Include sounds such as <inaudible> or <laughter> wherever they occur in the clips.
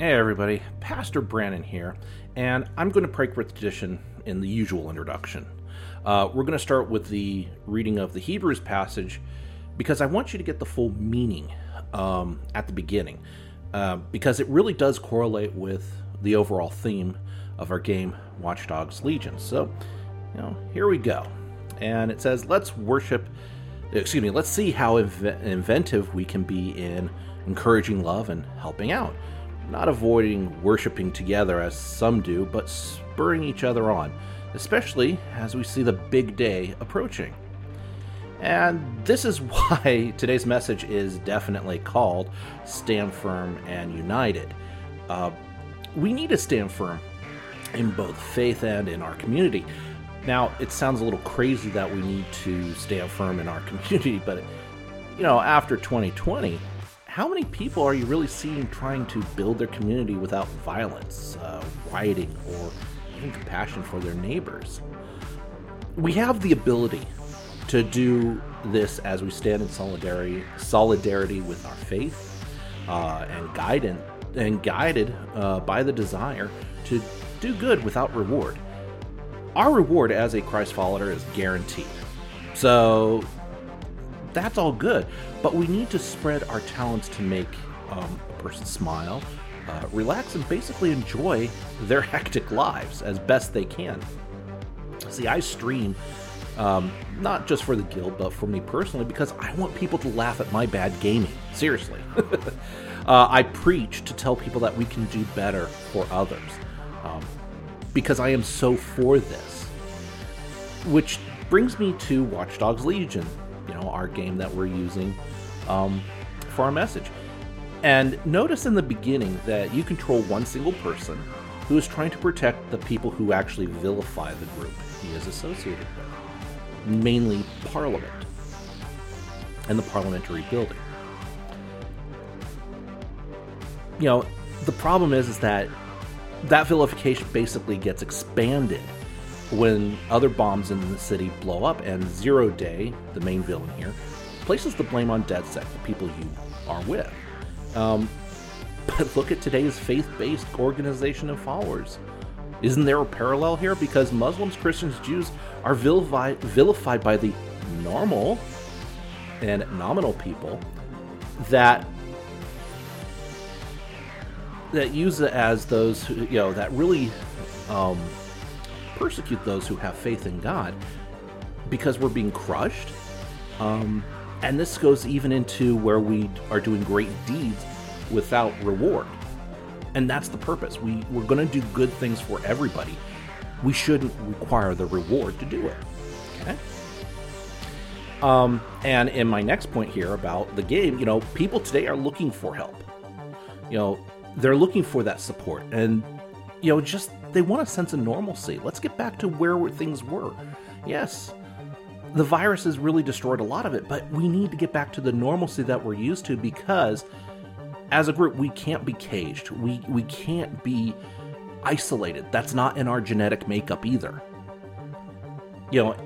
Hey everybody, Pastor Brandon here, and I'm going to break with tradition in the usual introduction. Uh, we're going to start with the reading of the Hebrews passage because I want you to get the full meaning um, at the beginning, uh, because it really does correlate with the overall theme of our game, Watch Dogs Legion. So, you know, here we go. And it says, let's worship, excuse me, let's see how inv- inventive we can be in encouraging love and helping out not avoiding worshiping together as some do, but spurring each other on, especially as we see the big day approaching. And this is <laughs> why today's message is definitely called Stand Firm and United. Uh, we need to stand firm in both faith and in our community. Now, it sounds a little crazy that we need to stand firm in our <laughs> community, but you know, after 2020, how many people are you really seeing trying to build their community without violence, uh, rioting, or even compassion for their neighbors? We have the ability to do this as we stand in solidarity, solidarity with our faith, uh, and guided and guided uh, by the desire to do good without reward. Our reward as a Christ follower is guaranteed. So that's all good. But we need to spread our talents to make um, a person smile, uh, relax, and basically enjoy their <laughs> hectic lives as best they can. See, I stream um, not just for the guild, but for me personally, because I want people to laugh at my bad gaming. Seriously. <laughs> uh, I preach to tell people that we can do better for others. Um, because I am so for this. Which brings me to Watch Dogs Legion, know, our game that we're using um, for our message. And notice in the beginning that you control one single person who is trying to protect the people who actually vilify the group he is associated with, mainly Parliament and the parliamentary building. You know, the problem is, is that that vilification basically gets expanded when other bombs in the city blow up, and Zero Day, the main villain here, places the blame on DedSec, the people you are with. Um, <laughs> but look at today's faith based organization of followers. Isn't there a parallel here? Because Muslims, Christians, Jews are vilified, vilified by the normal and nominal people that that use it as those who, you know that really um, persecute those who have faith in God because we're being crushed. Um, and this goes even into where we are doing great deeds without reward. And that's the purpose. We, we're going to do good things for everybody. We shouldn't require the reward to do it. Okay? Um, and in my next point here about the game, you know, people today are looking for help. You know, they're looking for that support. And, you know, just they want a sense of normalcy. Let's get back to where things were. Yes, the virus has really destroyed a lot of it, but we need to get back to the normalcy that we're used to because as a group we can't be caged. We we can't be isolated. That's not in our genetic makeup either. You know,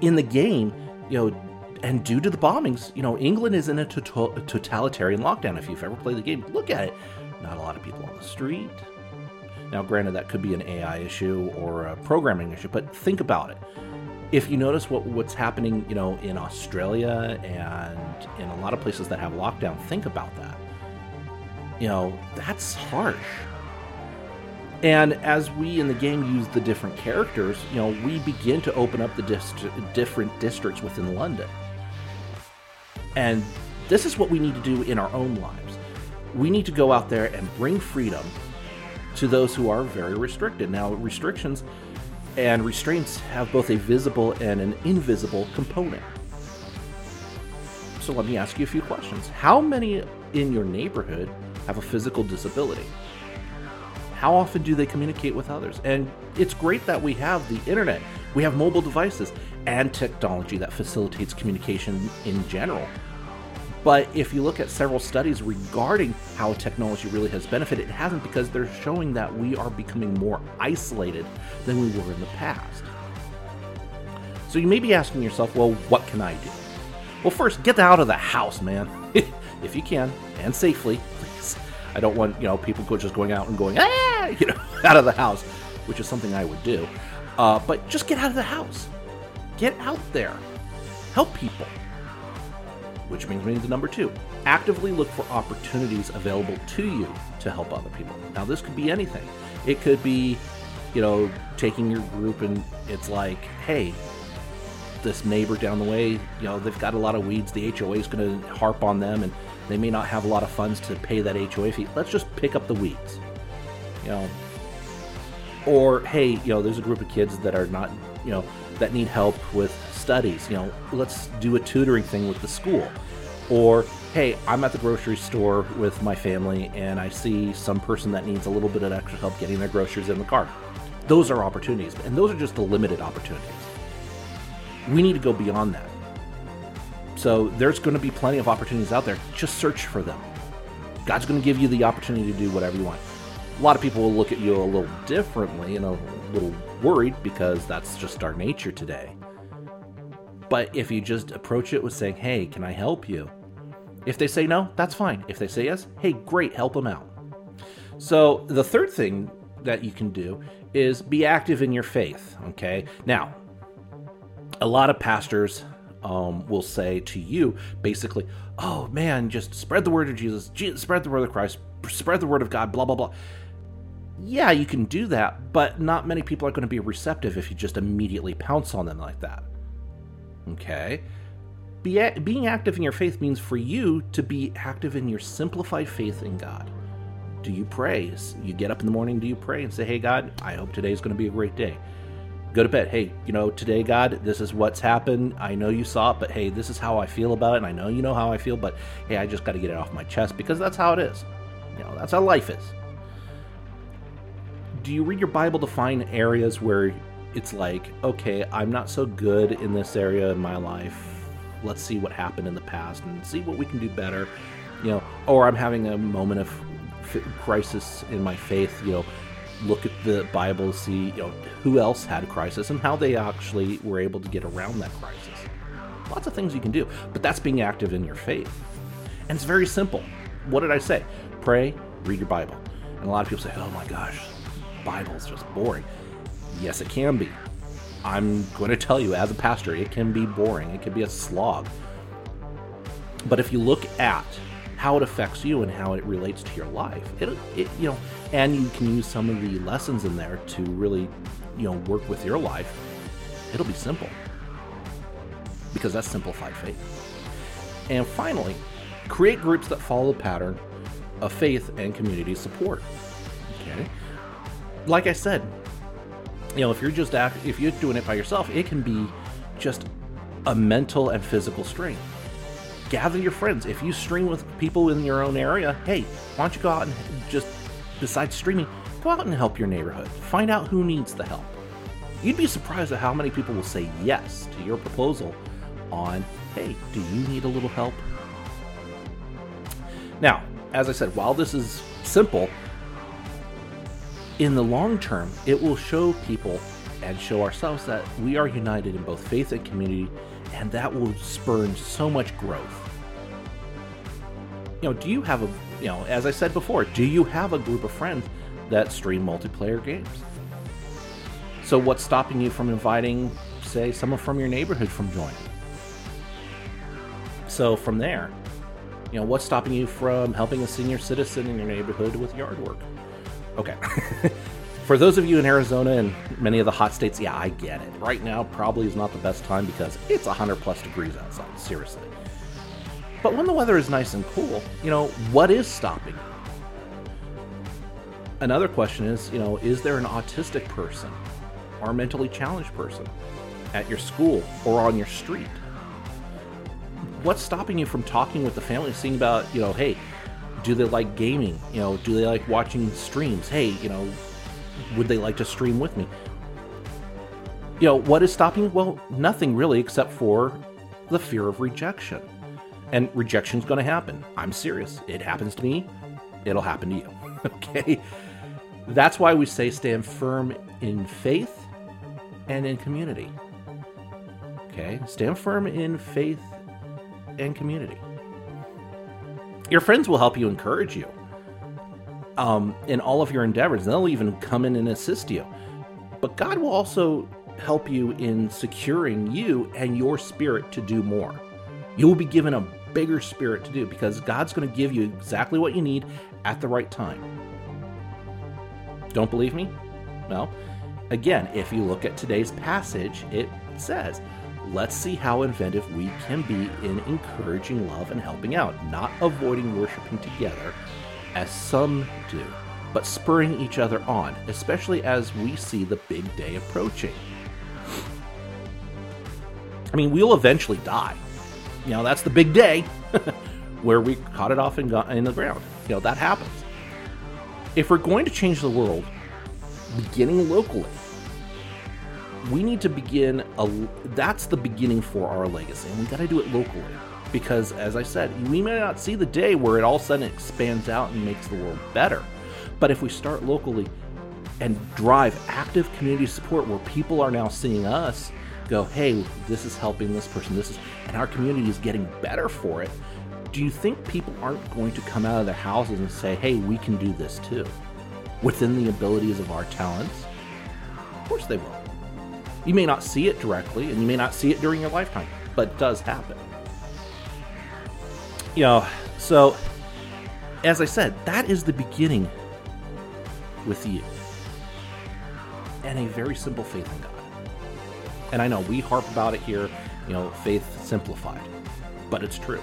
in the game, you know, and due to the bombings, you know, England is in a, to- totalitarian lockdown. If you've ever played the game, look at it. Not a lot of people on the street, now, granted, that could be an AI issue or a programming issue, but think about it. If you notice what, what's happening, you know, in Australia and in a lot of places that have lockdown, think about that. You know, that's harsh. And as we in the game use the different characters, you know, we begin to open up the dist- different districts within London. And this is what we need to do in our own lives. We need to go out there and bring freedom to those who are very restricted. Now, restrictions and restraints have both a visible and an invisible component. So let me ask you a few questions. How many in your neighborhood have a physical disability? How often do they communicate with others? And it's great that we have the internet, we have mobile devices, and technology that facilitates communication in general. But if you look at several studies regarding how technology really has benefited, it hasn't because they're showing that we are becoming more isolated than we were in the past. So you may be asking yourself, well, what can I do? Well, first, get out of the house, man. <laughs> if you can, and safely, please. I don't want you know people go just going out and going ah <laughs> you know out of the house, which is something I would do. Uh, but just get out of the house, get out there, help people. Which brings me to number two: actively look for opportunities available to you to help other people. Now this could be anything. It could be, you know, taking your group and it's like, hey, this neighbor down the way, you know, they've got a lot of weeds. The HOA is going to harp on them, and they may not have a lot of funds to pay that HOA fee. Let's just pick up the weeds, you know. Or hey, you know, there's a group of kids that are not, you know, that need help with studies. You know, let's do a tutoring thing with the school. Or hey, I'm at the grocery store with my family, and I see some person that needs a little bit of extra help getting their groceries in the car. Those are opportunities, and those are just the limited opportunities we need to go beyond that. So there's going to be plenty of opportunities out there. Just search for them. God's going to give you the opportunity to do whatever you want. A lot of people will look at you a little differently and a little worried because that's just our nature today. But if you just approach it with saying, hey, can I help you? If they say no, that's fine. If they say yes, hey, great, help them out. So the third thing that you can do is be active in your faith. Okay. Now, a lot of pastors um, will say to you basically, oh man, just spread the word of Jesus, spread the word of Christ, spread the word of God, blah, blah, blah. Yeah, you can do that, but not many people are going to be receptive if you just immediately pounce on them like that. Okay? Be, being active in your faith means for you to be active in your simplified faith in God. Do you pray? You get up in the morning, do you pray and say, hey, God, I hope today is going to be a great day? go to bed. Hey, you know, today, God, this is what's happened. I know you saw it, but hey, this is how I feel about it. And I know you know how I feel, but hey, I just got to get it off my chest because that's how it is. You know, that's how life is. Do you read your Bible to find areas where it's like, okay, I'm not so good in this area in my life. Let's see what happened in the past and see what we can do better. You know, or I'm having a moment of crisis in my faith. You know, look at the Bible, see you know who else had a crisis and how they actually were able to get around that crisis. Lots of things you can do, but that's being active in your faith. And it's very simple. What did I say? Pray, read your Bible. And a lot of people say, "Oh my gosh, Bible's just boring." Yes, it can be. I'm going to tell you as a pastor, it can be boring. It can be a slog. But if you look at how it affects you and how it relates to your life. It, it, you know, and you can use some of the lessons in there to really, you know, work with your life. It'll be simple because that's simplified faith. And finally, create groups that follow the pattern of faith and community support. Okay, like I said, you know, if you're just act, if you're doing it by yourself, it can be just a mental and physical strain gather your friends. If you stream with people in your own area, hey, why don't you go out and just, besides streaming, go out and help your neighborhood. Find out who needs the help. You'd be surprised at how many people will say yes to your proposal on, hey, do you need a little help? Now, as I said, while this is simple, in the long term, it will show people and show ourselves that we are united in both faith and community and that will spur so much growth. You know, do you have a, you know, as I said before, do you have a group of friends that stream multiplayer games? So, what's stopping you from inviting, say, someone from your neighborhood from joining? So, from there, you know, what's stopping you from helping a senior citizen in your neighborhood with yard work? Okay. <laughs> For those of you in Arizona and many of the hot states, yeah, I get it. Right now probably is not the best time because it's 100 plus degrees outside, seriously. But when the weather is nice and cool, you know, what is stopping you? Another question is, you know, is there an autistic person or a mentally challenged person at your school or on your street? What's stopping you from talking with the family, seeing about, you know, hey, do they like gaming? You know, do they like watching streams? Hey, you know, would they like to stream with me? You know, what is stopping? Well, nothing really, except for the fear of rejection. And rejection's going to happen. I'm serious. It happens to me, it'll happen to you. <laughs> okay? That's why we say stand firm in faith and in community. Okay? Stand firm in faith and community. Your friends will help you encourage you. um, in all of your endeavors. They'll even come in and assist you. But God will also help you in securing you and your spirit to do more. You will be given a bigger spirit to do because God's going to give you exactly what you need at the right time. Don't believe me? Well, again, if you look at today's passage, it says, Let's see how inventive we can be in encouraging love and helping out, not avoiding worshiping together as some do, but spurring each other on, especially as we see the big day approaching. I mean, we'll eventually die. You know, that's the big day <laughs> where we caught it off in, in the ground. You know, that happens. If we're going to change the world, beginning locally, we need to begin a that's the beginning for our legacy and we got to do it locally. Because as i said we may not see the day where it all of a sudden expands out and makes the world better. But if we start locally and drive active community support where people are now seeing us go hey this is helping this person this is and our community is getting better for it do you think people aren't going to come out of their houses and say hey we can do this too? Within the abilities of our talents? Of course they will you may not see it directly, and you may not see it during your lifetime, but it does happen. You know, so as I said, that is the beginning with you. And a very simple faith in God. And I know we harp about it here, you know, faith simplified, but it's true.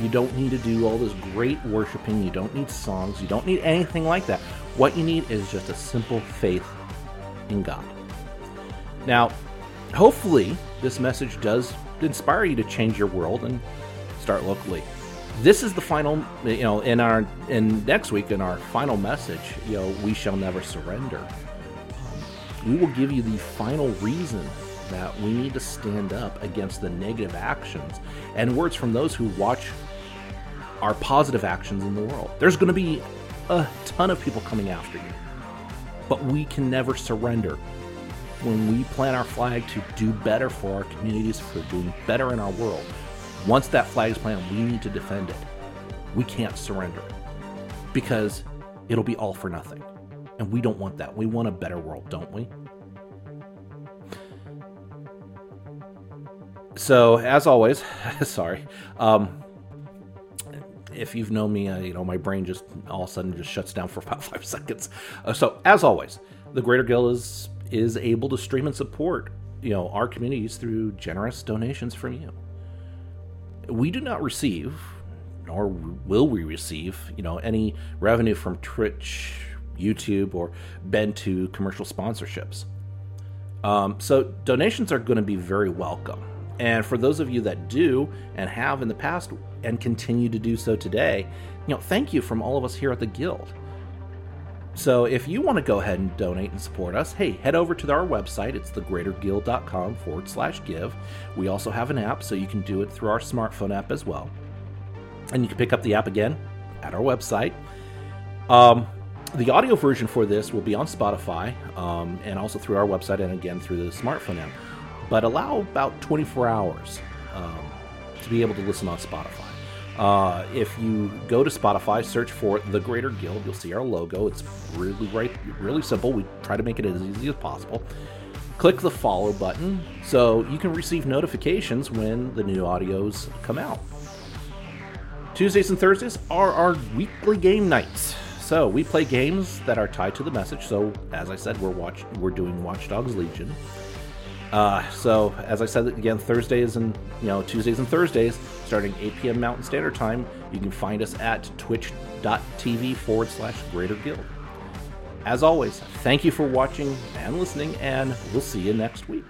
You don't need to do all this great worshiping. You don't need songs. You don't need anything like that. What you need is just a simple faith in God. Now, hopefully, this message does inspire you to change your world and start locally. This is the final, you know, in our in next week in our final message, you know, we shall never surrender. We will give you the final reason that we need to stand up against the negative actions and words from those who watch our positive actions in the world. There's going to be a ton of people coming after you, but we can never surrender when we plant our flag to do better for our communities, for doing better in our world, once that flag is planted, we need to defend it. We can't surrender because it'll be all for nothing. And we don't want that. We want a better world, don't we? So, as always, <laughs> sorry. Um, if you've known me, uh, you know my brain just all of a sudden just shuts down for about <laughs> five seconds. Uh, so, as always, the Greater Guild is is able to stream and support you know our communities through generous donations from you. We do not receive, nor will we receive, you know, any revenue from Twitch, YouTube, or bend to commercial sponsorships. Um, so donations are going to be very welcome. And for those of you that do and have in the past and continue to do so today, you know, thank you from all of us here at the Guild. So if you want to go ahead and donate and support us, hey, head over to our website. It's thegreaterguild.com forward slash give. We also have an app, so you can do it through our smartphone app as well. And you can pick up the app again at our website. Um, the audio version for this will be on Spotify um, and also through our website and again through the smartphone app. But allow about 24 hours um, to be able to listen on Spotify. Uh, if you go to Spotify, search for The Greater Guild, you'll see our logo. It's really right, really simple. We try to make it as easy as possible. Click the follow button so you can receive notifications when the new audios come out. Tuesdays and Thursdays are our weekly game nights. So we play games that are tied to the message. So as I said, we're watch we're doing Watch Dogs Legion. Uh, so, as I said again, Thursdays and you know Tuesdays and Thursdays, starting 8 p.m. Mountain Standard Time, you can find us at twitch.tv forward slash Greater Guild. As always, thank you for watching and listening, and we'll see you next week.